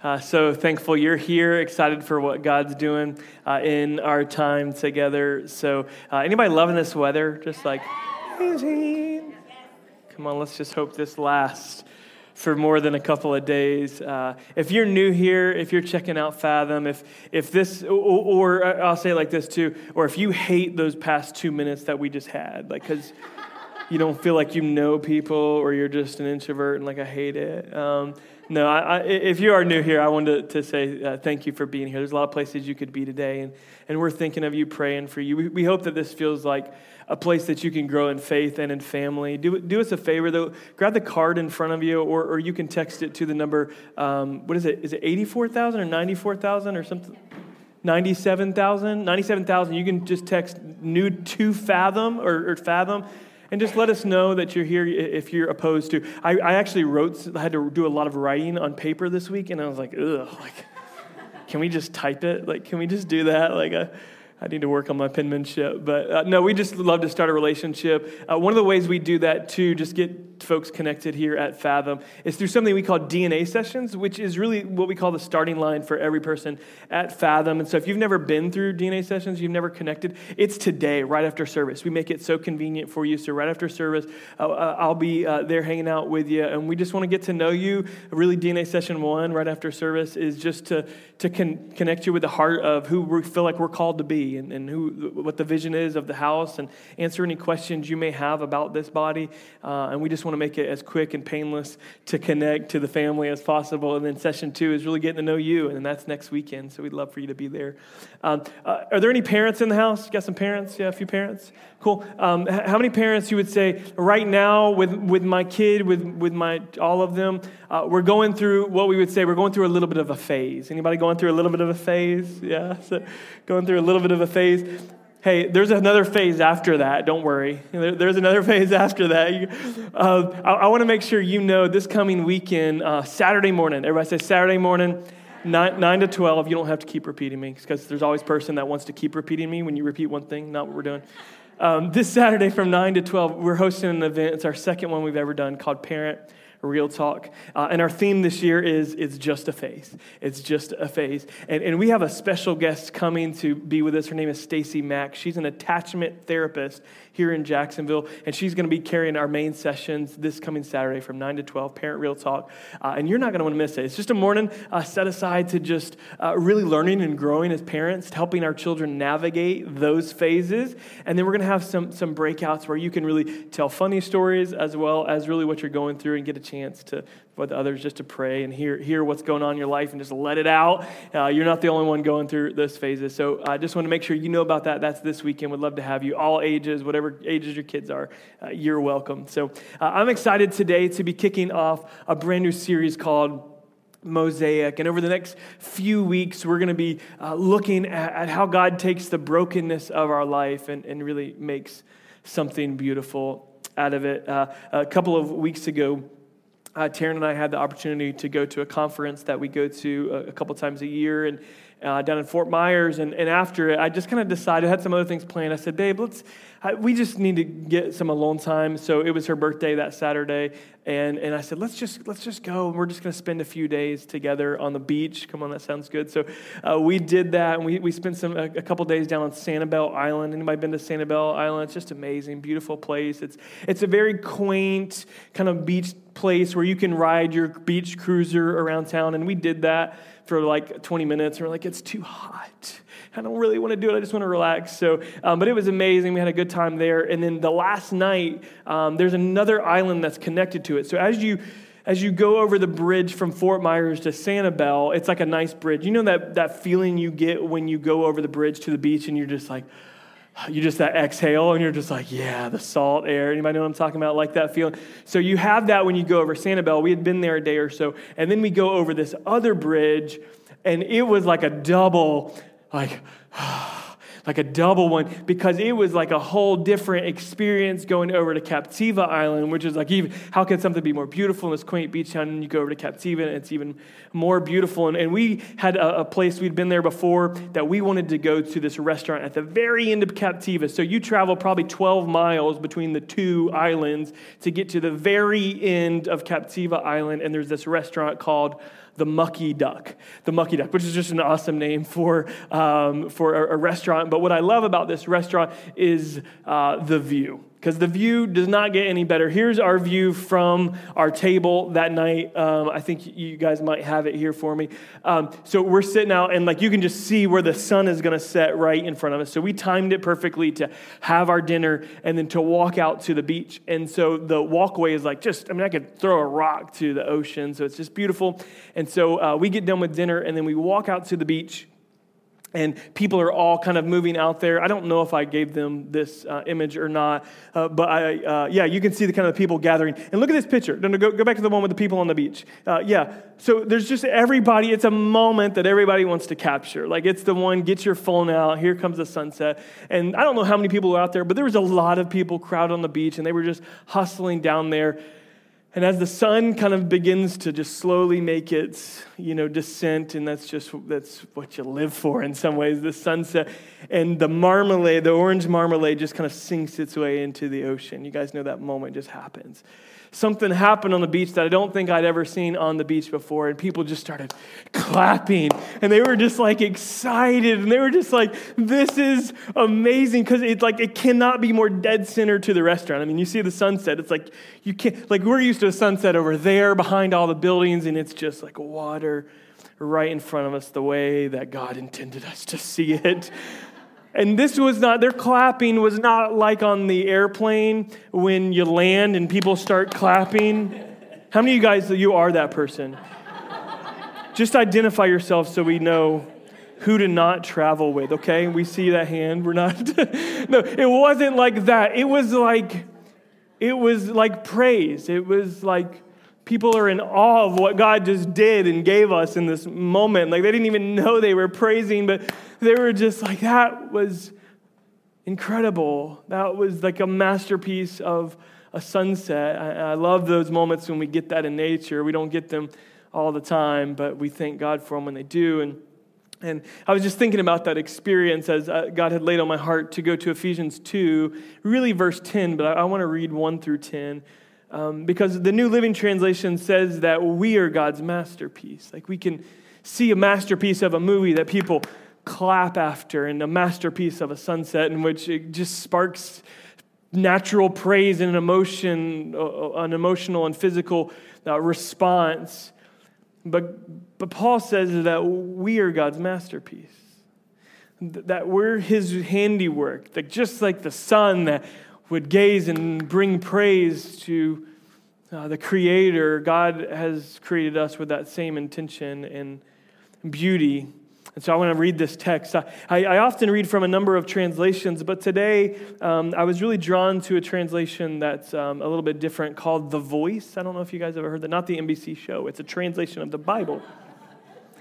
Uh, so thankful you're here, excited for what God's doing uh, in our time together. So, uh, anybody loving this weather? Just like, come on, let's just hope this lasts for more than a couple of days. Uh, if you're new here, if you're checking out Fathom, if, if this, or, or, I'll say it like this too, or if you hate those past two minutes that we just had, like, because you don't feel like you know people or you're just an introvert and like, I hate it. Um, no, I, I, if you are new here, I wanted to, to say uh, thank you for being here. There's a lot of places you could be today, and, and we're thinking of you, praying for you. We, we hope that this feels like a place that you can grow in faith and in family. Do, do us a favor, though. Grab the card in front of you, or, or you can text it to the number, um, what is it? Is it 84,000 or 94,000 or something? 97,000? 97,000. You can just text new to Fathom or, or Fathom and just let us know that you're here if you're opposed to. I, I actually wrote, I had to do a lot of writing on paper this week, and I was like, ugh, like, can we just type it? Like, can we just do that? Like, uh, I need to work on my penmanship. But uh, no, we just love to start a relationship. Uh, one of the ways we do that too, just get folks connected here at Fathom, is through something we call DNA sessions, which is really what we call the starting line for every person at Fathom. And so if you've never been through DNA sessions, you've never connected, it's today, right after service. We make it so convenient for you. So right after service, uh, uh I'll be uh, there hanging out with you. And we just want to get to know you. Really, DNA session one, right after service, is just to, to con- connect you with the heart of who we feel like we're called to be and, and who, what the vision is of the house and answer any questions you may have about this body. Uh, and we just want to make it as quick and painless to connect to the family as possible. And then session two is really getting to know you, and that's next weekend. So we'd love for you to be there. Um, uh, are there any parents in the house? You got some parents? Yeah, a few parents? Cool. Um, how many parents you would say right now with, with my kid, with, with my all of them, uh, we're going through what we would say we're going through a little bit of a phase. Anybody going through a little bit of a phase? Yeah, so going through a little bit of a phase. Hey, there's another phase after that. Don't worry. There's another phase after that. Uh, I, I want to make sure you know this coming weekend, uh, Saturday morning. Everybody say Saturday morning. 9, 9 to 12 you don't have to keep repeating me because there's always person that wants to keep repeating me when you repeat one thing not what we're doing um, this Saturday from 9 to 12, we're hosting an event. It's our second one we've ever done called Parent Real Talk. Uh, and our theme this year is It's Just a Phase. It's just a phase. And, and we have a special guest coming to be with us. Her name is Stacy Mack. She's an attachment therapist here in Jacksonville, and she's going to be carrying our main sessions this coming Saturday from 9 to 12, Parent Real Talk. Uh, and you're not going to want to miss it. It's just a morning uh, set aside to just uh, really learning and growing as parents, helping our children navigate those phases. And then we're going to have some, some breakouts where you can really tell funny stories as well as really what you're going through and get a chance to with others just to pray and hear, hear what's going on in your life and just let it out. Uh, you're not the only one going through those phases. So I just want to make sure you know about that. That's this weekend. We'd love to have you, all ages, whatever ages your kids are, uh, you're welcome. So uh, I'm excited today to be kicking off a brand new series called Mosaic. And over the next few weeks, we're going to be uh, looking at, at, how God takes the brokenness of our life and, and really makes something beautiful out of it. Uh, a couple of weeks ago, uh, Taryn and I had the opportunity to go to a conference that we go to a, a couple times a year and uh, down in Fort Myers. And, and after it, I just kind of decided, I had some other things planned. I said, babe, let's, I, we just need to get some alone time. So it was her birthday that Saturday. And, and I said, let's just, let's just go. We're just going to spend a few days together on the beach. Come on, that sounds good. So uh, we did that. And we, we spent some, a, a couple days down on Sanibel Island. Anybody been to Sanibel Island? It's just amazing, beautiful place. It's, it's a very quaint kind of beach place where you can ride your beach cruiser around town. And we did that for like 20 minutes. And we're like, it's too hot. I don't really want to do it. I just want to relax. So, um, but it was amazing. We had a good time there. And then the last night, um, there's another island that's connected to it. So as you as you go over the bridge from Fort Myers to Sanibel, it's like a nice bridge. You know that, that feeling you get when you go over the bridge to the beach and you're just like, you just that exhale and you're just like, yeah, the salt air. Anybody know what I'm talking about? Like that feeling. So you have that when you go over Sanibel. We had been there a day or so, and then we go over this other bridge, and it was like a double, like like a double one because it was like a whole different experience going over to Captiva Island, which is like even how can something be more beautiful in this quaint beach town? And you go over to Captiva and it's even more beautiful. And, and we had a, a, place we'd been there before that we wanted to go to this restaurant at the very end of Captiva. So you travel probably 12 miles between the two islands to get to the very end of Captiva Island, and there's this restaurant called the Mucky Duck, the Mucky Duck, which is just an awesome name for, um, for a, a, restaurant. But what I love about this restaurant is uh, the view because the view does not get any better. Here's our view from our table that night. Um, I think you guys might have it here for me. Um, so we're sitting out, and like you can just see where the sun is going to set right in front of us. So we timed it perfectly to have our dinner and then to walk out to the beach. And so the walkway is like just, I mean, I could throw a rock to the ocean. So it's just beautiful. And so uh, we get done with dinner, and then we walk out to the beach and people are all kind of moving out there. I don't know if I gave them this uh, image or not, uh, but I, uh, yeah, you can see the kind of people gathering. And look at this picture. No, no, go, go back to the one with the people on the beach. Uh, yeah, so there's just everybody. It's a moment that everybody wants to capture. Like it's the one, get your phone out. Here comes the sunset. And I don't know how many people are out there, but there was a lot of people crowded on the beach, and they were just hustling down there and as the sun kind of begins to just slowly make its, you know, descent, and that's just that's what you live for in some ways, the sunset, and the marmalade, the orange marmalade just kind of sinks its way into the ocean. You guys know that moment just happens something happened on the beach that I don't think I'd ever seen on the beach before. And people just started clapping. And they were just like excited. And they were just like, this is amazing. Because it's like, it cannot be more dead center to the restaurant. I mean, you see the sunset. It's like, you can't, like, we're used to a sunset over there behind all the buildings. And it's just like water right in front of us the way that God intended us to see it. And this was not, their clapping was not like on the airplane when you land and people start clapping. How many of you guys, you are that person? Just identify yourself so we know who to not travel with, okay? We see that hand. We're not, no, it wasn't like that. It was like, it was like praise. It was like, people are in awe of what God just did and gave us in this moment. Like they didn't even know they were praising, but they were just like, that was incredible. That was like a masterpiece of a sunset. I, I love those moments when we get that in nature. We don't get them all the time, but we thank God for them when they do. And and I was just thinking about that experience as uh, God had laid on my heart to go to Ephesians 2, really verse 10, but I, I want to read 1 through 10. Um, because the New Living Translation says that we are God's masterpiece. Like we can see a masterpiece of a movie that people clap after, and a masterpiece of a sunset in which it just sparks natural praise and an emotion, uh, uh, an emotional and physical uh, response. But, but Paul says that we are God's masterpiece, that we're his handiwork, that just like the sun that would gaze and bring praise to uh, the Creator, God has created us with that same intention and beauty. And so I want to read this text. I, I often read from a number of translations, but today um, I was really drawn to a translation that's um, a little bit different called The Voice. I don't know if you guys ever heard that. Not the NBC show, it's a translation of the Bible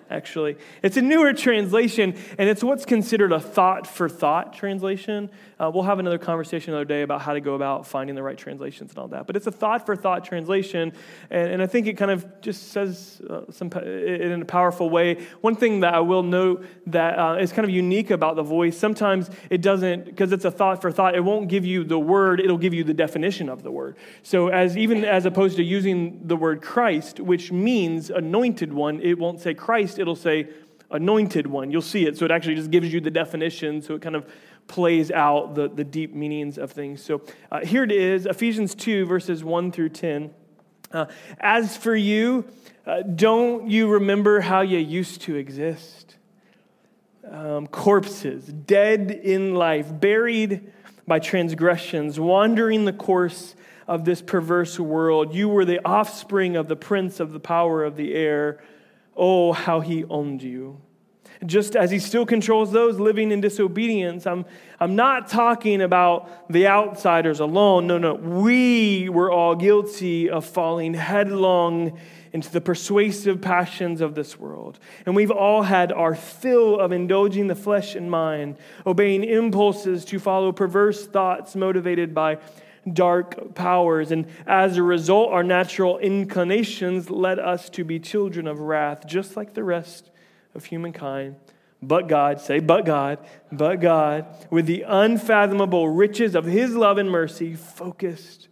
actually. It's a newer translation, and it's what's considered a thought for thought translation. Uh, we'll have another conversation another day about how to go about finding the right translations and all that. But it's a thought for thought translation, and, and I think it kind of just says uh, some in a powerful way. One thing that I will note that uh, is kind of unique about the voice, sometimes it doesn't, because it's a thought for thought, it won't give you the word, it'll give you the definition of the word. So as even as opposed to using the word Christ, which means anointed one, it won't say Christ, it'll say anointed one. You'll see it. So it actually just gives you the definition. So it kind of plays out the, the deep meanings of things. So uh, here it is Ephesians 2, verses 1 through 10. Uh, As for you, uh, don't you remember how you used to exist? Um, corpses, dead in life, buried by transgressions, wandering the course of this perverse world. You were the offspring of the prince of the power of the air Oh, how he owned you. Just as he still controls those living in disobedience, I'm, I'm not talking about the outsiders alone. No, no. We were all guilty of falling headlong into the persuasive passions of this world. And we've all had our fill of indulging the flesh and mind, obeying impulses to follow perverse thoughts motivated by dark powers. And as a result, our natural inclinations led us to be children of wrath, just like the rest of humankind. But God, say, but God, but God, with the unfathomable riches of His love and mercy, focused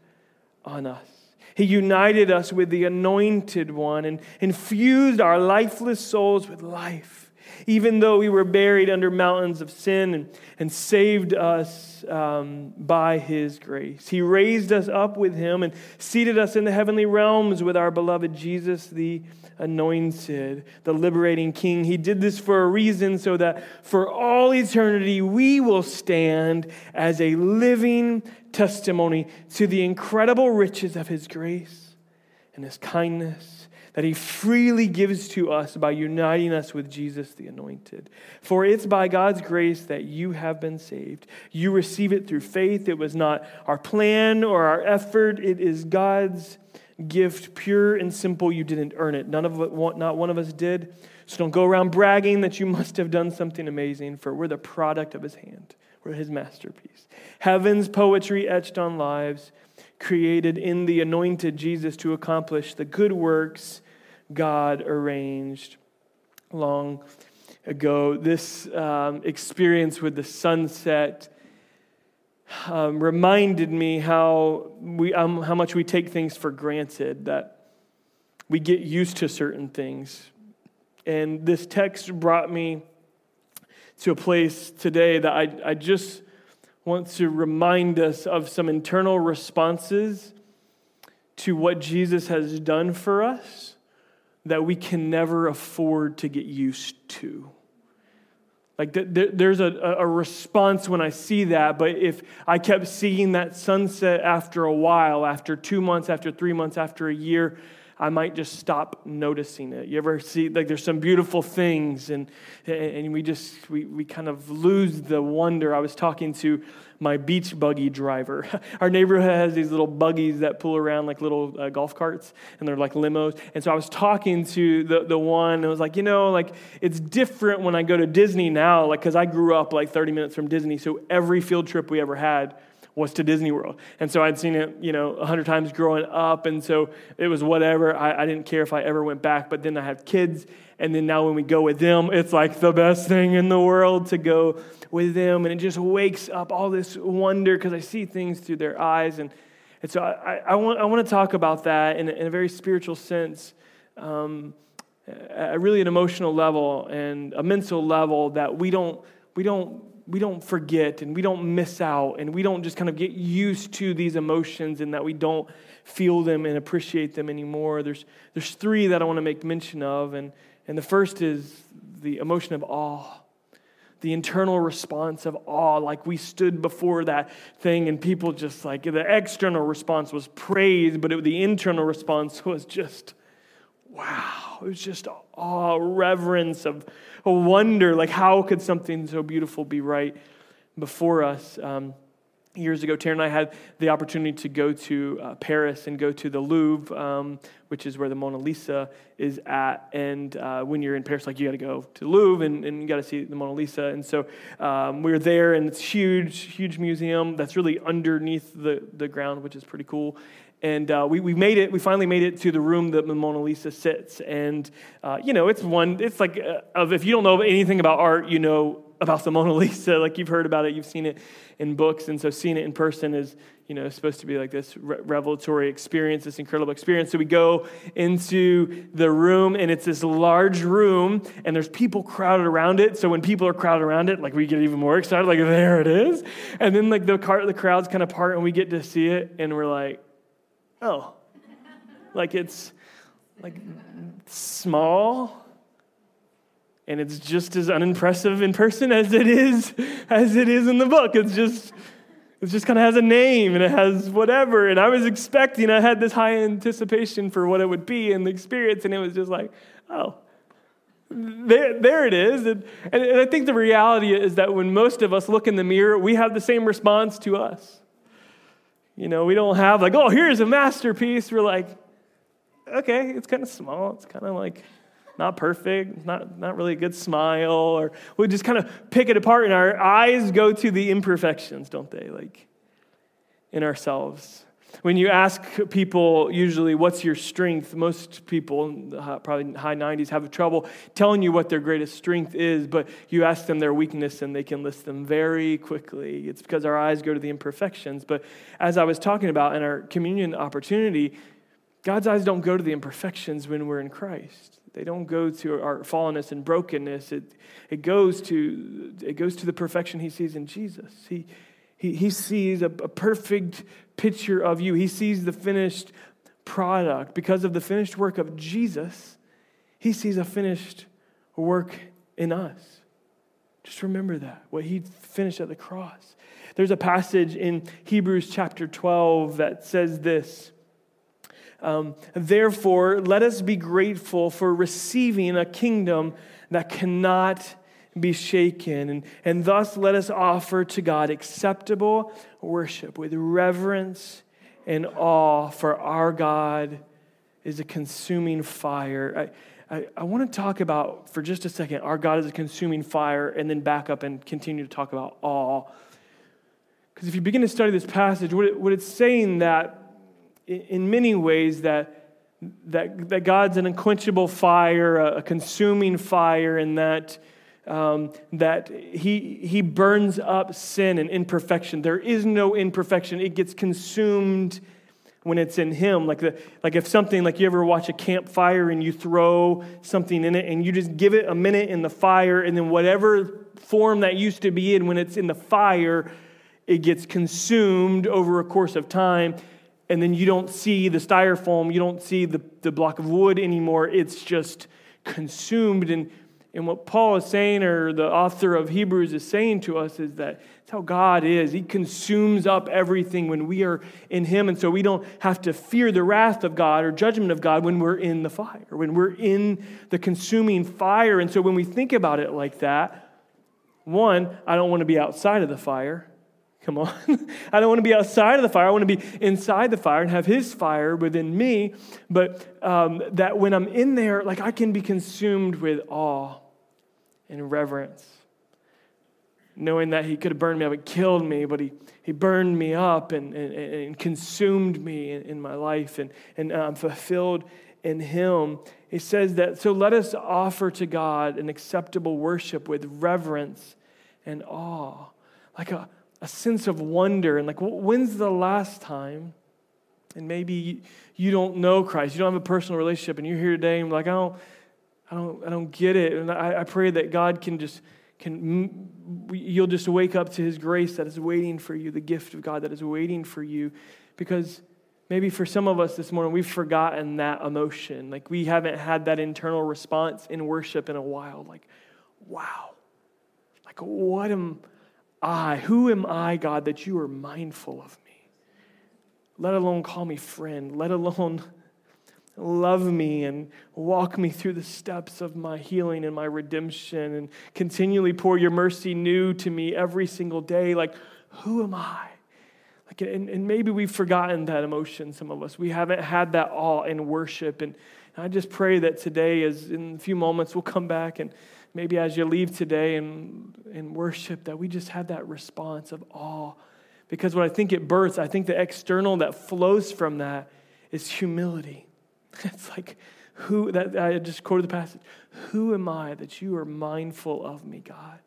on us. He united us with the anointed one and infused our lifeless souls with life even though we were buried under mountains of sin and, and saved us um, by his grace. He raised us up with him and seated us in the heavenly realms with our beloved Jesus, the anointed, the liberating king. He did this for a reason so that for all eternity we will stand as a living testimony to the incredible riches of his grace and his kindness that he freely gives to us by uniting us with Jesus the anointed. For it's by God's grace that you have been saved. You receive it through faith. It was not our plan or our effort, it is God's gift, pure and simple. You didn't earn it. None of it, not one of us did. So don't go around bragging that you must have done something amazing, for we're the product of his hand. We're his masterpiece. Heaven's poetry etched on lives, created in the anointed Jesus to accomplish the good works God arranged long ago. This um, experience with the sunset um, reminded me how, we, um, how much we take things for granted, that we get used to certain things. And this text brought me to a place today that I, I just want to remind us of some internal responses to what Jesus has done for us that we can never afford to get used to. Like, there's a, a response when I see that, but if I kept seeing that sunset after a while, after two months, after three months, after a year, I might just stop noticing it. You ever see, like, there's some beautiful things, and, and we just, we, we kind of lose the wonder. I was talking to my beach buggy driver. Our neighborhood has these little buggies that pull around like little uh, golf carts, and they're like limos. And so I was talking to the, the one, and I was like, you know, like, it's different when I go to Disney now, like, because I grew up like 30 minutes from Disney, so every field trip we ever had, was to Disney World. And so I'd seen it, you know, a hundred times growing up. And so it was whatever. I, I, didn't care if I ever went back. But then I have kids. And then now when we go with them, it's like the best thing in the world to go with them. And it just wakes up all this wonder because I see things through their eyes. And, and so I, I, want, I want to talk about that in, in a very spiritual sense. Um, at really an emotional level and a mental level that we don't we don't we don't forget and we don't miss out and we don't just kind of get used to these emotions and that we don't feel them and appreciate them anymore. There's, there's three that I want to make mention of. And, and the first is the emotion of awe, the internal response of awe. Like we stood before that thing and people just like, the external response was praise, but it, the internal response was just, wow. It was just awe, reverence of a wonder like, how could something so beautiful be right before us? Um, years ago, Taryn and I had the opportunity to go to uh, Paris and go to the Louvre, um, which is where the Mona Lisa is at. And uh, when you're in Paris, like you got to go to the Louvre and, and you got to see the Mona Lisa. And so um, we were there, and it's huge, huge museum that's really underneath the, the ground, which is pretty cool and uh, we, we made it we finally made it to the room that the mona lisa sits. And uh, you know it's one it's like uh, if you don't know anything about art you know about the mona lisa. Like you've heard about it you've seen it in books. And so seeing it in person is you know supposed to be like this re- revelatory experience this incredible experience. So we go into the room and it's this large room and there's people crowded around it. So when people are crowded around it like we get even more excited like there it is. And then like the, car, the crowds kind of part and we get to see it and we're like Oh, like it's like small and it's just as unimpressive in person as it is as it is in the book. It's just it just kind of has a name and it has whatever. And I was expecting, I had this high anticipation for what it would be and the experience, and it was just like, oh, there, there it is. And, and I think the reality is that when most of us look in the mirror, we have the same response to us. You know, we don't have like, oh, here's a masterpiece. We're like, okay, it's kind of small. It's kind of like not perfect, not, not really a good smile, or we just kind of pick it apart, and our eyes go to the imperfections, don't they? Like in ourselves. When you ask people, usually, what's your strength? Most people, probably high 90s, have trouble telling you what their greatest strength is, but you ask them their weakness and they can list them very quickly. It's because our eyes go to the imperfections. But as I was talking about in our communion opportunity, God's eyes don't go to the imperfections when we're in Christ. They don't go to our fallenness and brokenness. It, it, goes, to, it goes to the perfection he sees in Jesus. He, he, he sees a, a perfect picture of you. He sees the finished product. Because of the finished work of Jesus, he sees a finished work in us. Just remember that, what he finished at the cross. There's a passage in Hebrews chapter 12 that says this. Um, Therefore, let us be grateful for receiving a kingdom that cannot be shaken. And, and thus, let us offer to God acceptable worship with reverence and awe, for our God is a consuming fire. I, I, I want to talk about, for just a second, our God is a consuming fire, and then back up and continue to talk about awe. Because if you begin to study this passage, what, it, what it's saying that in many ways that, that, that God's an unquenchable fire, a, a consuming fire, and that, um, that he, he burns up sin and imperfection. There is no imperfection, it gets consumed when it's in him like the like if something like you ever watch a campfire and you throw something in it and you just give it a minute in the fire and then whatever form that used to be in when it's in the fire it gets consumed over a course of time and then you don't see the styrofoam, you don't see the, the block of wood anymore. It's just consumed. And, and what Paul is saying, or the author of Hebrews is saying to us, is that it's how God is. He consumes up everything when we are in Him. And so we don't have to fear the wrath of God or judgment of God when we're in the fire, when we're in the consuming fire. And so when we think about it like that, one, I don't want to be outside of the fire. Come on. I don't want to be outside of the fire. I want to be inside the fire and have his fire within me. But um, that when I'm in there, like I can be consumed with awe and reverence. Knowing that he could have burned me up and killed me, but he, he burned me up and, and, and consumed me in, in, my life, and, and I'm fulfilled in him. He says that, so let us offer to God an acceptable worship with reverence and awe. Like a, a sense of wonder and like, when's the last time? And maybe you don't know Christ, you don't have a personal relationship, and you're here today and like, I don't, I don't, I don't get it. And I, I pray that God can just can you'll just wake up to His grace that is waiting for you, the gift of God that is waiting for you, because. Maybe for some of us this morning, we've forgotten that emotion. Like we haven't had that internal response in worship in a while. Like, wow. Like, what am, I, who am I, God, that you are mindful of me? Let alone call me friend, let alone love me and walk me through the steps of my healing and my redemption and continually pour your mercy new to me every single day. Like, who am I? Like, and, and maybe we've forgotten that emotion, some of us. We haven't had that awe in worship. And I just pray that today, as in a few moments, we'll come back and maybe as you leave today and, and worship, that we just have that response of awe. Because what I think it births, I think the external that flows from that is humility. It's like, who, that I just quoted the passage, who am I that you are mindful of me, God?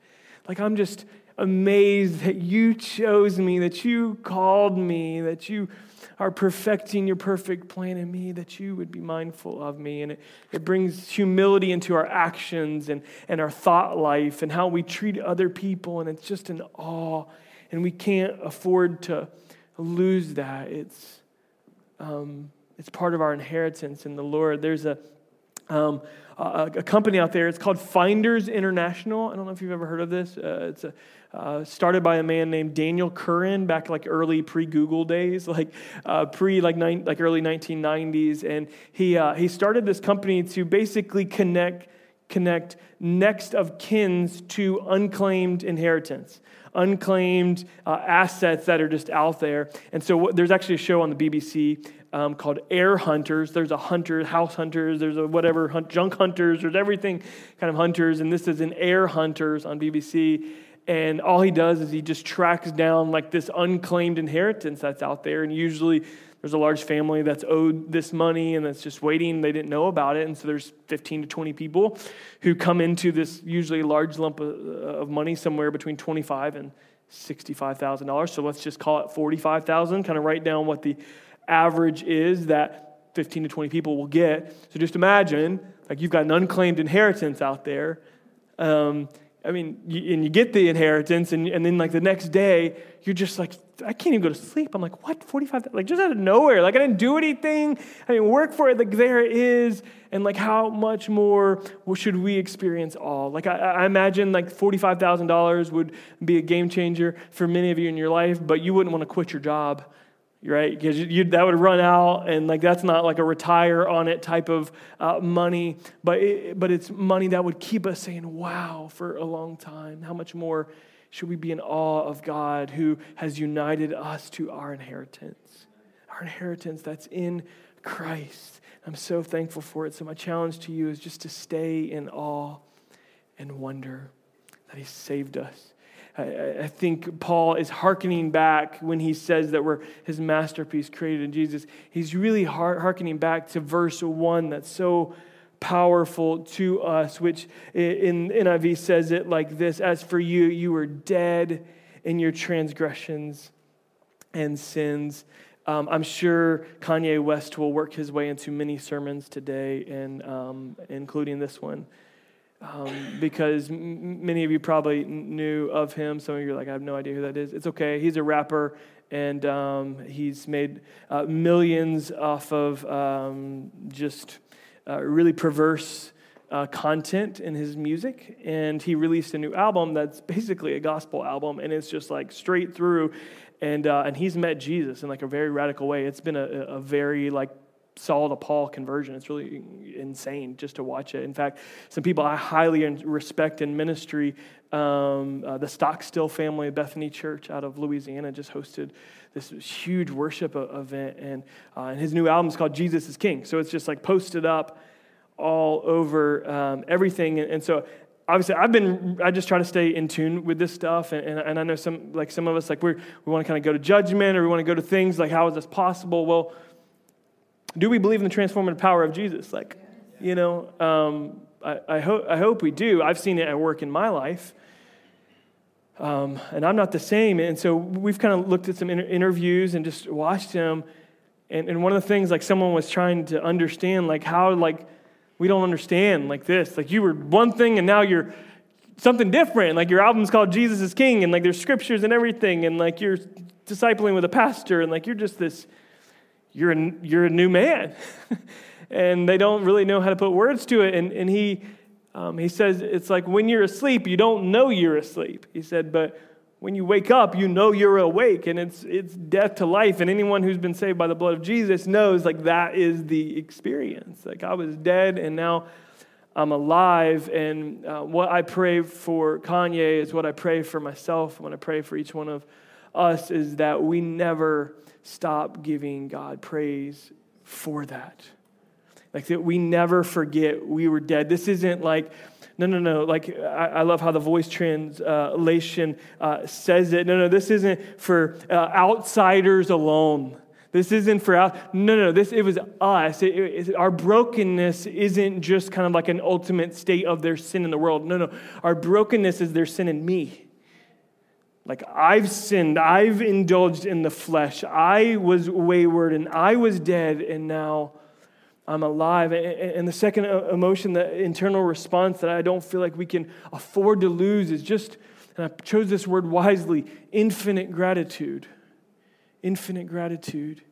Like, I'm just amazed that you chose me, that you called me, that you are perfecting your perfect plan in me, that you would be mindful of me. And it, it brings humility into our actions and, and our thought life and how we treat other people. And it's just an awe. And we can't afford to lose that. It's, um, it's part of our inheritance in the Lord. There's a, um, a, a, company out there. It's called Finders International. I don't know if you've ever heard of this. Uh, it's a, uh, started by a man named Daniel Curran back like early pre-Google days, like uh, pre like like early 1990s, and he uh, he started this company to basically connect connect next of kins to unclaimed inheritance unclaimed uh, assets that are just out there. And so there's actually a show on the BBC um, called Heir Hunters. There's a hunter, house hunters, there's a whatever, hunt, junk hunters, there's everything kind of hunters. And this is an Heir Hunters on BBC. And all he does is he just tracks down like this unclaimed inheritance that's out there. And usually there's a large family that's owed this money and that's just waiting. They didn't know about it. And so there's 15 to 20 people who come into this usually large lump of, of money, somewhere between 25 and $65,000. So let's just call it 45,000, kind of write down what the average is that 15 to 20 people will get. So just imagine, like you've got an unclaimed inheritance out there. Um, I mean, you, and you get the inheritance, and, and then like the next day, you're just like, I can't even go to sleep. I'm like, what? 45? Like just out of nowhere. Like I didn't do anything. I didn't work for it. Like there it is. And like how much more should we experience all? Like I, I imagine like $45,000 would be a game changer for many of you in your life, but you wouldn't want to quit your job right? Because that would run out, and like that's not like a retire on it type of uh, money, but it, but it's money that would keep us saying, "Wow," for a long time. How much more should we be in awe of God who has united us to our inheritance? Our inheritance that's in Christ. I'm so thankful for it. So, my challenge to you is just to stay in awe and wonder that He saved us. I, think Paul is hearkening back when he says that we're His masterpiece created in Jesus. He's really hearkening back to verse 1 that's so powerful to us, which in NIV says it like this As for you, you were dead in your transgressions and sins. Um, I'm sure Kanye West will work his way into many sermons today, and um, including this one, um, because m- many of you probably knew of him. Some of you are like, I have no idea who that is. It's okay. He's a rapper, and um, he's made uh, millions off of um, just uh, really perverse uh, content in his music. And he released a new album that's basically a gospel album, and it's just like straight through. And, uh, and he's met Jesus in like a very radical way. It's been a, a very like Saul to Paul conversion. It's really insane just to watch it. In fact, some people I highly respect in ministry, um, uh, the Stockstill family of Bethany Church out of Louisiana just hosted this huge worship event. And, uh, and his new album is called Jesus is King. So it's just like posted up all over um, everything. And, and, so obviously I've been, I just try to stay in tune with this stuff. And, and, and I know some, like some of us, like we we want to kind of go to judgment or we want to go to things like, how is this possible? Well, do we believe in the transformative power of Jesus? Like, you know, um, I, I, ho- I hope we do. I've seen it at work in my life. Um, and I'm not the same. And so we've kind of looked at some inter- interviews and just watched him. And, and one of the things, like, someone was trying to understand, like, how, like, we don't understand like this. Like, you were one thing and now you're something different. Like, your album's called Jesus is King, and, like, there's scriptures and everything. And, like, you're discipling with a pastor, and, like, you're just this, you're a, you're a new man. and they don't really know how to put words to it. And, and he, um, he says, it's like when you're asleep, you don't know you're asleep. He said, but when you wake up, you know you're awake, and it's, it's death to life. And anyone who's been saved by the blood of Jesus knows like that is the experience. Like I was dead, and now I'm alive. And uh, what I pray for Kanye is what I pray for myself. What I pray for each one of us is that we never stop giving God praise for that. Like that we never forget we were dead. This isn't like, no, no, no. Like, I, I love how the voice translation uh, says it. No, no, this isn't for uh, outsiders alone. This isn't for out. No, no, this it was us. It, it, our brokenness isn't just kind of like an ultimate state of their sin in the world. No, no. Our brokenness is their sin in me. Like I've sinned, I've indulged in the flesh. I was wayward and I was dead, and now I'm alive. And the second emotion, the internal response that I don't feel like we can afford to lose is just, and I chose this word wisely, infinite gratitude. Infinite gratitude.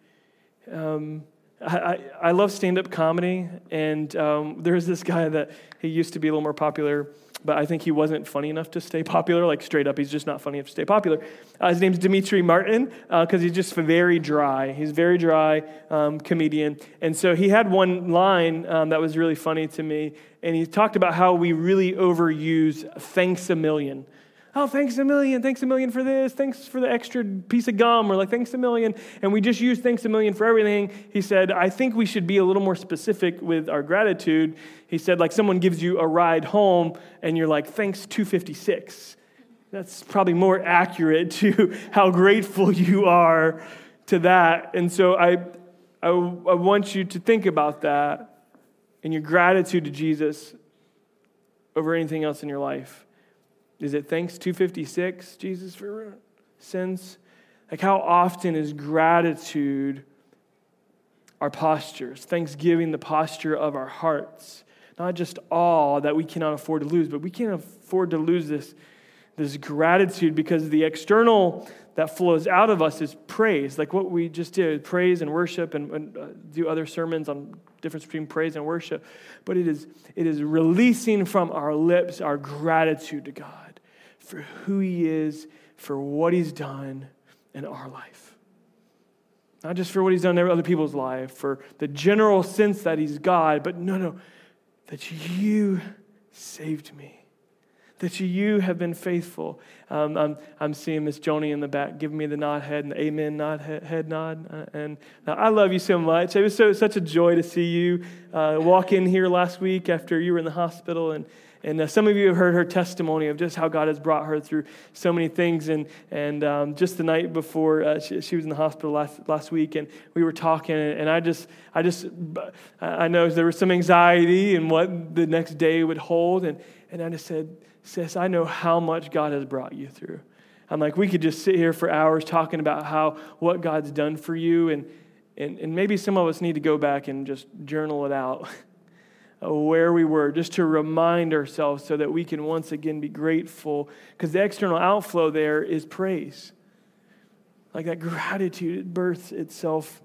Um, I, I, love stand up comedy, and um, there's this guy that he used to be a little more popular but I think he wasn't funny enough to stay popular. Like straight up, he's just not funny enough to stay popular. Uh, his name's Demetri Martin because uh, he's just very dry. He's very dry um, comedian, and so he had one line um, that was really funny to me, and he talked about how we really overuse "thanks a million oh, thanks a million, thanks a million for this, thanks for the extra piece of gum, or like, thanks a million. And we just use thanks a million for everything. He said, I think we should be a little more specific with our gratitude. He said, like, someone gives you a ride home, and you're like, thanks 256. That's probably more accurate to how grateful you are to that. And so I, I, I want you to think about that and your gratitude to Jesus over anything else in your life. Is it thanks 256, Jesus, for sins? Like, how often is gratitude our postures, thanksgiving, the posture of our hearts. Not just all that we cannot afford to lose, but we can't afford to lose this, this gratitude because the external that flows out of us is praise, like what we just did praise and worship, and, and uh, do other sermons on difference between praise and worship. But it is, it is releasing from our lips our gratitude to God for who He is, for what He's done in our life. Not just for what he's done in other people's life, for the general sense that he's God, but no, no, that you saved me. That you have been faithful. Um, I'm, I'm seeing Miss Joni in the back giving me the nod head and the amen nod head, head nod. Uh, and I love you so much. It was so, such a joy to see you uh, walk in here last week after you were in the hospital and and uh, some of you have heard her testimony of just how God has brought her through so many things. And, and um, just the night before uh, she, she, was in the hospital last, last week, and we were talking, and I just, I just, I know there was some anxiety and what the next day would hold. And, and I just said, Sis, I know how much God has brought you through. I'm like, we could just sit here for hours talking about how, what God's done for you. And, and, and maybe some of us need to go back and just journal it out. where we were, just to remind ourselves so that we can once again be grateful. Because the external outflow there is praise. Like that gratitude, it births itself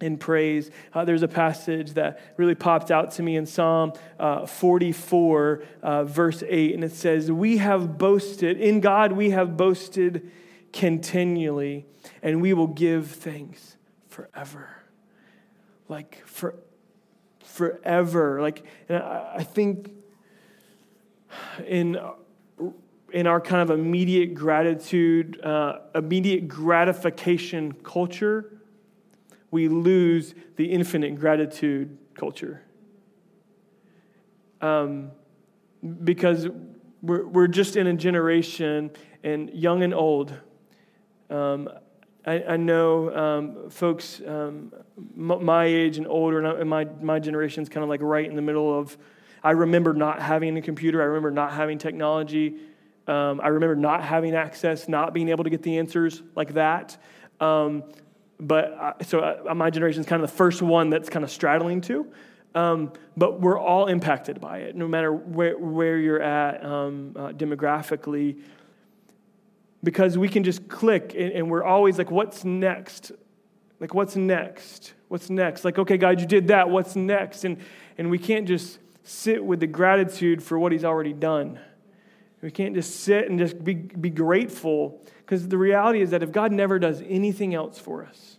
in praise. Uh, there's a passage that really popped out to me in Psalm uh, 44, uh, verse 8, and it says, We have boasted, in God we have boasted continually, and we will give thanks forever. Like forever forever. Like, I think in in our kind of immediate gratitude, uh, immediate gratification culture, we lose the infinite gratitude culture. Um, because we're, we're just in a generation, and young and old. Um, I, I know um, folks um, m- my age and older, and my, my generation is kind of like right in the middle of. I remember not having a computer. I remember not having technology. Um, I remember not having access, not being able to get the answers like that. Um, but I, so I, my generation is kind of the first one that's kind of straddling to. Um, but we're all impacted by it, no matter where, where you're at um, uh, demographically because we can just click and, and, we're always like, what's next? Like, what's next? What's next? Like, okay, God, you did that. What's next? And, and we can't just sit with the gratitude for what He's already done. We can't just sit and just be, be grateful because the reality is that if God never does anything else for us,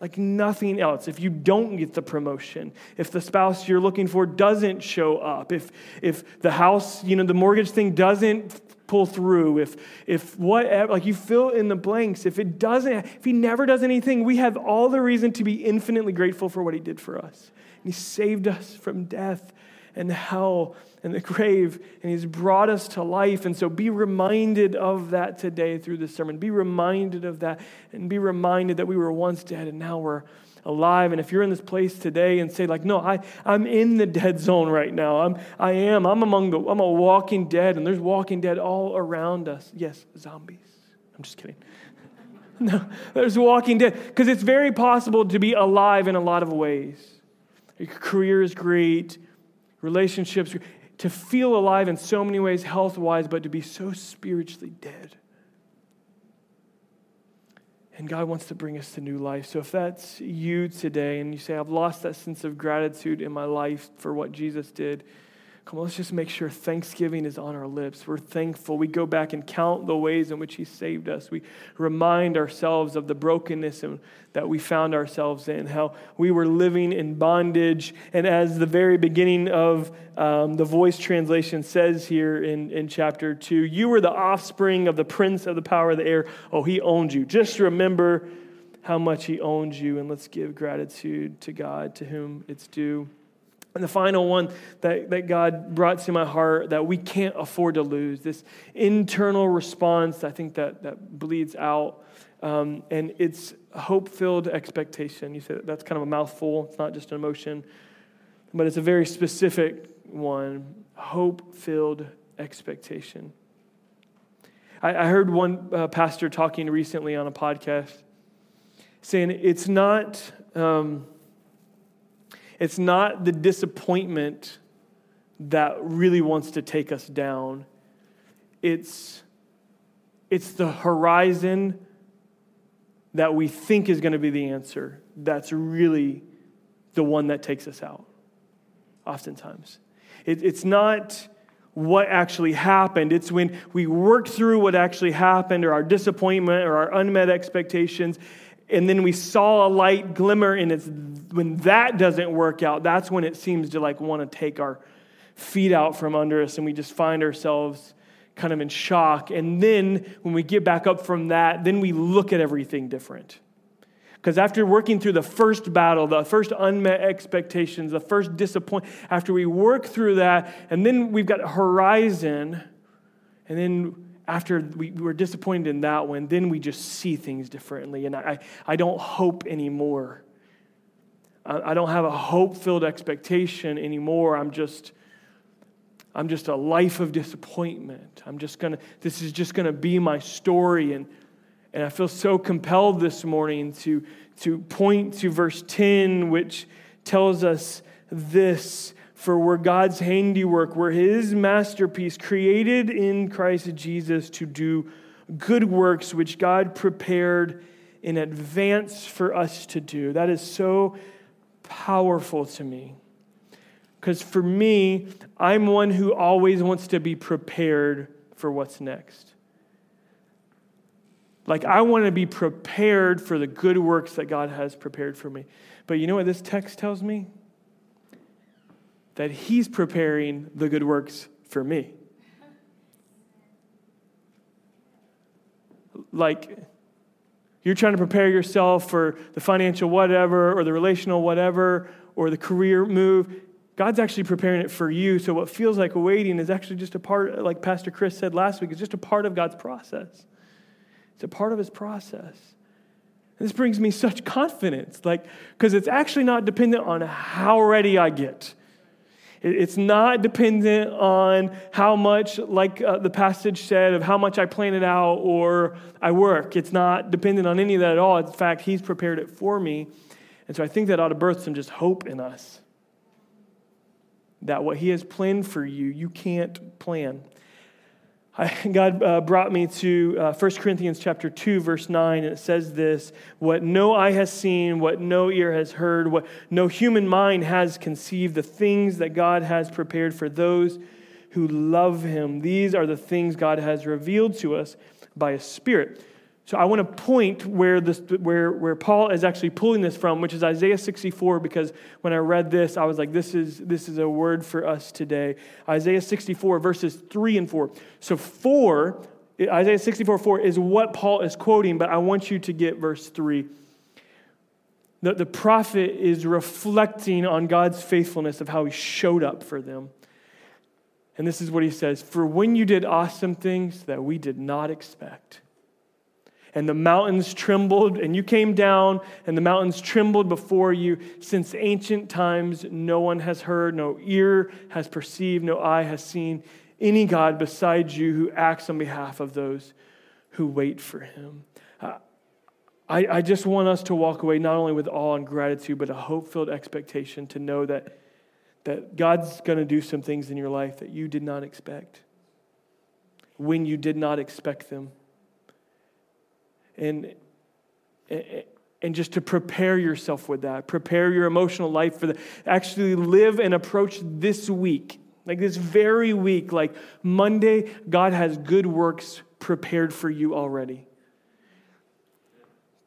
like nothing else, if you don't get the promotion, if the spouse you're looking for doesn't show up, if, if the house, you know, the mortgage thing doesn't pull through, if if whatever, like you fill in the blanks, if it doesn't, if he never does anything, we have all the reason to be infinitely grateful for what he did for us. And he saved us from death and hell and the grave, and he's brought us to life. And so be reminded of that today through this sermon. Be reminded of that, and be reminded that we were once dead and now we're alive. And if you're in this place today and say, like, no, I, I'm in the dead zone right now. I'm, I am. I'm among the, I'm a walking dead, and there's walking dead all around us. Yes, zombies. I'm just kidding. no, there's walking dead. Because it's very possible to be alive in a lot of ways. Your career is great, relationships, to feel alive in so many ways, health wise, but to be so spiritually dead. And God wants to bring us to new life. So if that's you today and you say, I've lost that sense of gratitude in my life for what Jesus did, Come on, let's just make sure thanksgiving is on our lips. We're thankful. We go back and count the ways in which He saved us. We remind ourselves of the brokenness that we found ourselves in, how we were living in bondage. And as the very beginning of um, the voice translation says here in, in chapter 2, you were the offspring of the prince of the power of the air. Oh, He owned you. Just remember how much He owns you, and let's give gratitude to God to whom it's due. And the final one that, that God brought to my heart that we can't afford to lose this internal response, I think that, that bleeds out. Um, and it's hope filled expectation. You say that's kind of a mouthful, it's not just an emotion, but it's a very specific one hope filled expectation. I, I, heard one uh, pastor talking recently on a podcast, saying it's not, um, it's not the disappointment that really wants to take us down. It's, it's the horizon that we think is going to be the answer that's really the one that takes us out, oftentimes. It, it's not what actually happened. It's when we work through what actually happened or our disappointment or our unmet expectations, and then we saw a light glimmer, and it's when that doesn't work out, that's when it seems to like want to take our feet out from under us, and we just find ourselves kind of in shock. And then when we get back up from that, then we look at everything different. Because after working through the first battle, the first unmet expectations, the first disappointment, after we work through that, and then we've got horizon, and then after we were disappointed in that one, then we just see things differently. And I, I don't hope anymore. I, don't have a hope filled expectation anymore. I'm just. I'm just a life of disappointment. I'm just gonna, this is just gonna be my story. And and I feel so compelled this morning to, to point to verse 10, which tells us this For we're God's handiwork, we're his masterpiece, created in Christ Jesus to do good works which God prepared in advance for us to do. That is so powerful to me. Because for me, I'm one who always wants to be prepared for what's next. Like, I want to be prepared for the good works that God has prepared for me. But you know what this text tells me? That He's preparing the good works for me. Like, you're trying to prepare yourself for the financial whatever, or the relational whatever, or the career move. God's actually preparing it for you. So, what feels like waiting is actually just a part, like Pastor Chris said last week, it's just a part of God's process. It's a part of his process. And this brings me such confidence, like, because it's actually not dependent on how ready I get. It's not dependent on how much, like uh, the passage said, of how much I plan it out or I work. It's not dependent on any of that at all. In fact, He's prepared it for me. And so I think that ought to birth some just hope in us. That what He has planned for you, you can't plan. God uh, brought me to uh, 1 Corinthians chapter 2, verse 9, and it says this What no eye has seen, what no ear has heard, what no human mind has conceived, the things that God has prepared for those who love him. These are the things God has revealed to us by His Spirit. So I want to point where, this, where, where Paul is actually pulling this from, which is Isaiah 64, because when I read this, I was like, this is, this is a word for us today. Isaiah 64, verses 3 and 4. So 4, Isaiah 64, 4 is what Paul is quoting, but I want you to get verse 3. The, the prophet is reflecting on God's faithfulness of how he showed up for them. And this is what he says For when you did awesome things that we did not expect, and the mountains trembled, and you came down, and the mountains trembled before you. Since ancient times, no one has heard, no ear has perceived, no eye has seen any God besides you who acts on behalf of those who wait for him. Uh, I, I just want us to walk away not only with awe and gratitude, but a hope filled expectation to know that, that God's going to do some things in your life that you did not expect when you did not expect them and and just to prepare yourself with that prepare your emotional life for that. Actually live and approach this week like this very week like monday god has good works prepared for you already.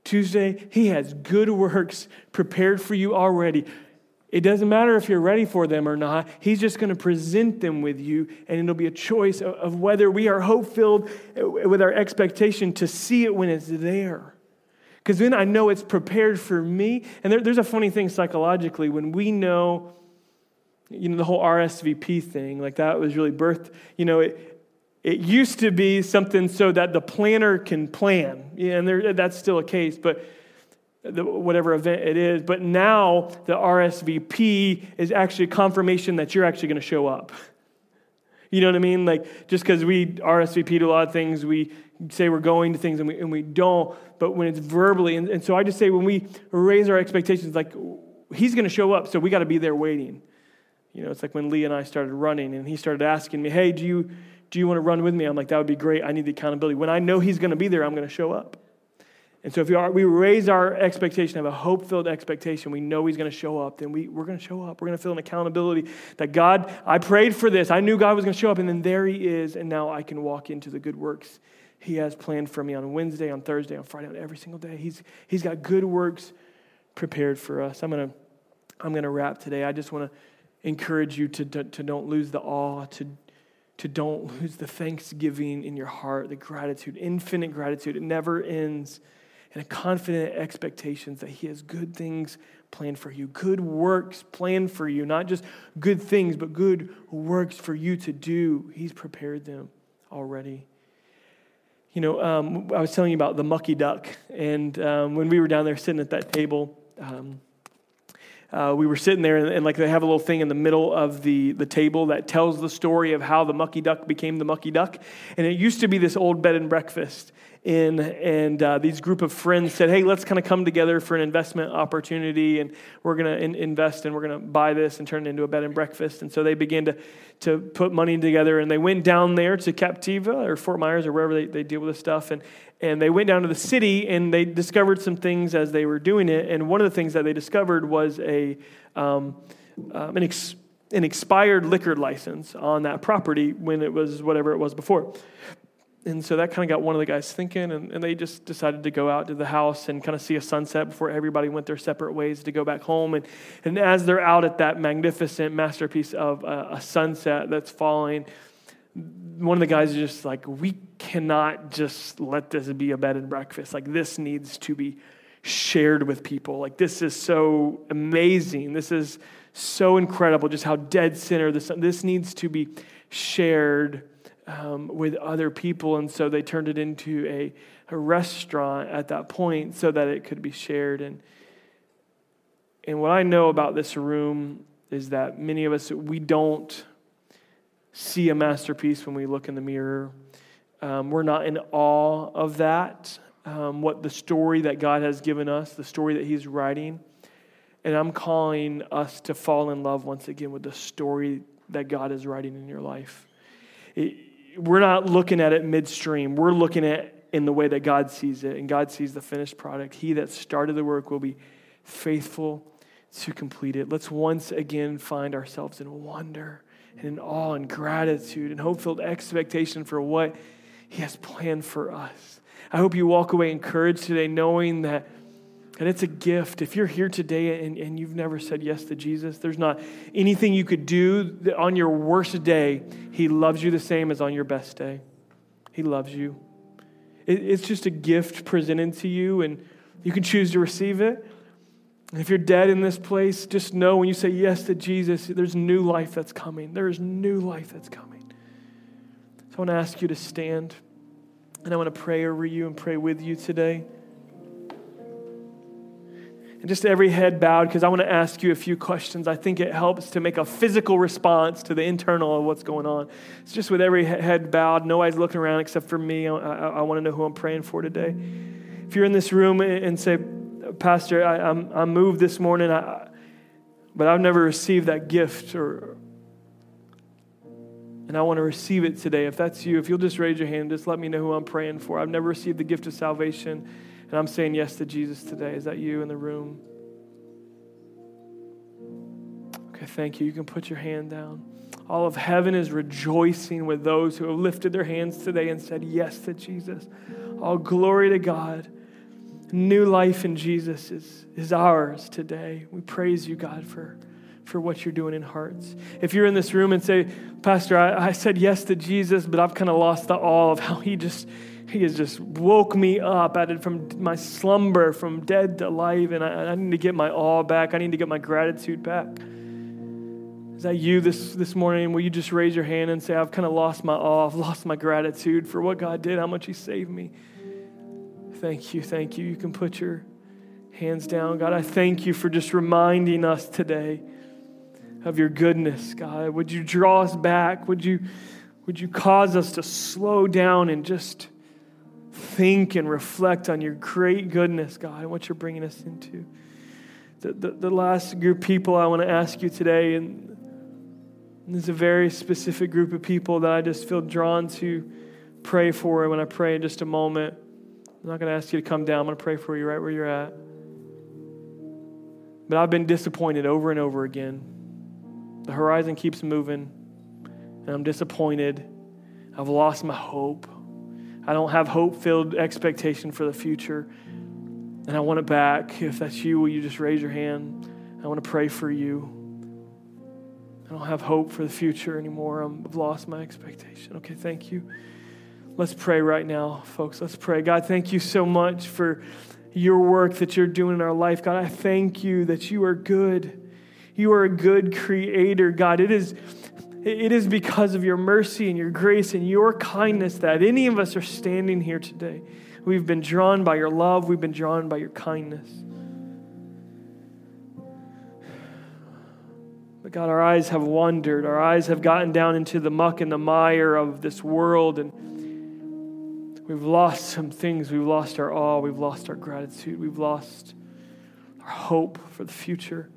Tuesday he has good works prepared for you already it doesn't matter if you're ready for them or not. He's just going to present them with you, and it'll be a choice of whether we are hope filled eh, with our expectation to see it when it's there. Because then I know it's prepared for me. And there, there's a funny thing psychologically when we know, you know, the whole RSVP thing, like that was really birthed, you know, it, it used to be something so that the planner can plan. Yeah, and there, that's still a case. But whatever event it is. But now the RSVP is actually a confirmation that you're actually going to show up. You know what I mean? Like, just because we RSVP to a lot of things, we say we're going to things and we, and we don't. But when it's verbally, and, and so I just say when we raise our expectations, like, he's going to show up, so we got to be there waiting. You know, it's like when Lee and I started running, and he started asking me, "Hey, do you do you want to run with me?" I'm like, "That would be great. I need the accountability. When I know he's going to be there, I'm going to show up." And so if are, we raise our expectation, have a hope-filled expectation, we know he's going to show up, then we, we're going to show up. We're going to feel an accountability that God, I prayed for this. I knew God was going to show up, and then there he is, and now I can walk into the good works he has planned for me on Wednesday, on Thursday, on Friday, on every single day. He's, he's got good works prepared for us. I'm going to I'm going to wrap today. I just want to encourage you to, to, to don't lose the awe, to, to don't lose the thanksgiving in your heart, the gratitude, infinite gratitude. It never ends. And a confident expectations that He has good things planned for you, good works planned for you, not just good things, but good works for you to do. He's prepared them already. You know, um, I was telling you about the mucky duck, and um, when we were down there sitting at that table, um, uh, we were sitting there, and, and, like they have a little thing in the middle of the, the table that tells the story of how the mucky duck became the mucky duck. And it used to be this old bed and breakfast in, and uh, these group of friends said, "Hey, let's kind of come together for an investment opportunity, and we're going to in- invest, and we're going to buy this and turn it into a bed and breakfast." And so they began to to put money together, and they went down there to Captiva or Fort Myers or wherever they, they deal with this stuff, and and they went down to the city, and they discovered some things as they were doing it. And one of the things that they discovered was a um, um, an ex- an expired liquor license on that property when it was whatever it was before and so that kind of got one of the guys thinking, and, and they just decided to go out to the house and kind of see a sunset before everybody went their separate ways to go back home. And, and as they're out at that magnificent masterpiece of a, a sunset that's falling, one of the guys is just like, We cannot just let this be a bed and breakfast. Like, this needs to be shared with people. Like, this is so amazing. This is so incredible, just how dead center this, this needs to be shared um, with other people. And so they turned it into a, a restaurant at that point so that it could be shared. And, and what I know about this room is that many of us, we don't see a masterpiece when we look in the mirror. Um, we're not in awe of that, um, what the story that God has given us, the story that He's writing. And I'm calling us to fall in love once again with the story that God is writing in your life. It, we're not looking at it midstream. We're looking at in the way that God sees it, and God sees the finished product. He that started the work will be faithful to complete it. Let's once again find ourselves in wonder and in awe and gratitude and hope filled expectation for what He has planned for us. I hope you walk away encouraged today, knowing that and it's a gift. If you're here today and, and you've never said yes to Jesus, there's not anything you could do on your worst day. He loves you the same as on your best day. He loves you. It, it's just a gift presented to you, and you can choose to receive it. And if you're dead in this place, just know when you say yes to Jesus, there's new life that's coming. There is new life that's coming. So I want to ask you to stand, and I want to pray over you and pray with you today. And just every head bowed, because I want to ask you a few questions. I think it helps to make a physical response to the internal of what's going on. It's just with every head bowed, nobody's looking around except for me. I, I, I want to know who I'm praying for today. If you're in this room and say, Pastor, I, am I'm, I'm moved this morning, I, but I've never received that gift, or and I want to receive it today. If that's you, if you'll just raise your hand, just let me know who I'm praying for. I've never received the gift of salvation. And I'm saying yes to Jesus today. Is that you in the room? Okay, thank you. You can put your hand down. All of heaven is rejoicing with those who have lifted their hands today and said yes to Jesus. All glory to God. New life in Jesus is, is ours today. We praise you, God, for, for what you're doing in hearts. If you're in this room and say, Pastor, I, I said yes to Jesus, but I've kind of lost the awe of how he just he has just woke me up out of from my slumber, from dead to life, and I, I need to get my awe back. I need to get my gratitude back. Is that you this, this morning? Will you just raise your hand and say, I've kind of lost my awe, I've lost my gratitude for what God did, how much He saved me? Thank you, thank you. You can put your hands down. God, I thank you for just reminding us today of your goodness, God. Would you draw us back? Would you Would you cause us to slow down and just think and reflect on your great goodness, God, and what you're bringing us into? The, the, the last group of people I want to ask you today, and there's a very specific group of people that I just feel drawn to pray for when I pray in just a moment. I'm not going to ask you to come down. I'm going to pray for you right where you're at. But I've been disappointed over and over again. The horizon keeps moving, and I'm disappointed. I've lost my hope. I don't have hope filled expectation for the future. And I want it back. If that's you, will you just raise your hand? I want to pray for you. I don't have hope for the future anymore. I've lost my expectation. Okay, thank you. Let's pray right now, folks. Let's pray. God, thank you so much for your work that you're doing in our life. God, I thank you that you are good. You are a good creator, God. It is, it is because of your mercy and your grace and your kindness that any of us are standing here today. We've been drawn by your love, we've been drawn by your kindness. But God, our eyes have wandered. Our eyes have gotten down into the muck and the mire of this world, and we've lost some things. We've lost our awe. We've lost our gratitude. We've lost our hope for the future.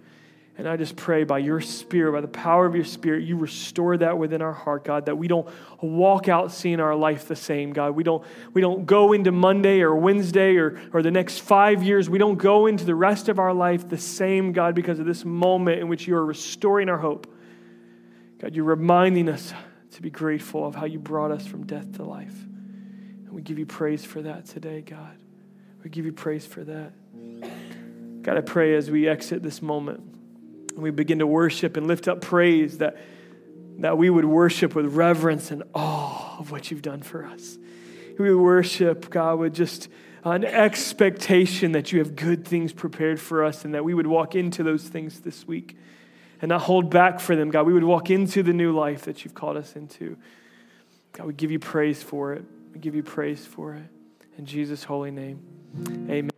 And I just pray by your Spirit, by the power of your Spirit, you restore that within our heart, God, that we don't walk out seeing our life the same, God. We don't, we don't go into Monday or Wednesday or, or the next five years. We don't go into the rest of our life the same, God, because of this moment in which you are restoring our hope. God, you're reminding us to be grateful of how you brought us from death to life. We give you praise for that today, God. We give you praise for that. God, I pray as we exit this moment and we begin to worship and lift up praise, that, that we would worship with reverence and awe of what you've done for us. We worship, God, with just an expectation that you have good things prepared for us and that we would walk into those things this week and not hold back for them, God. We would walk into the new life that you've called us into. God, we give you praise for it. Give you praise for it. In Jesus' holy name, amen.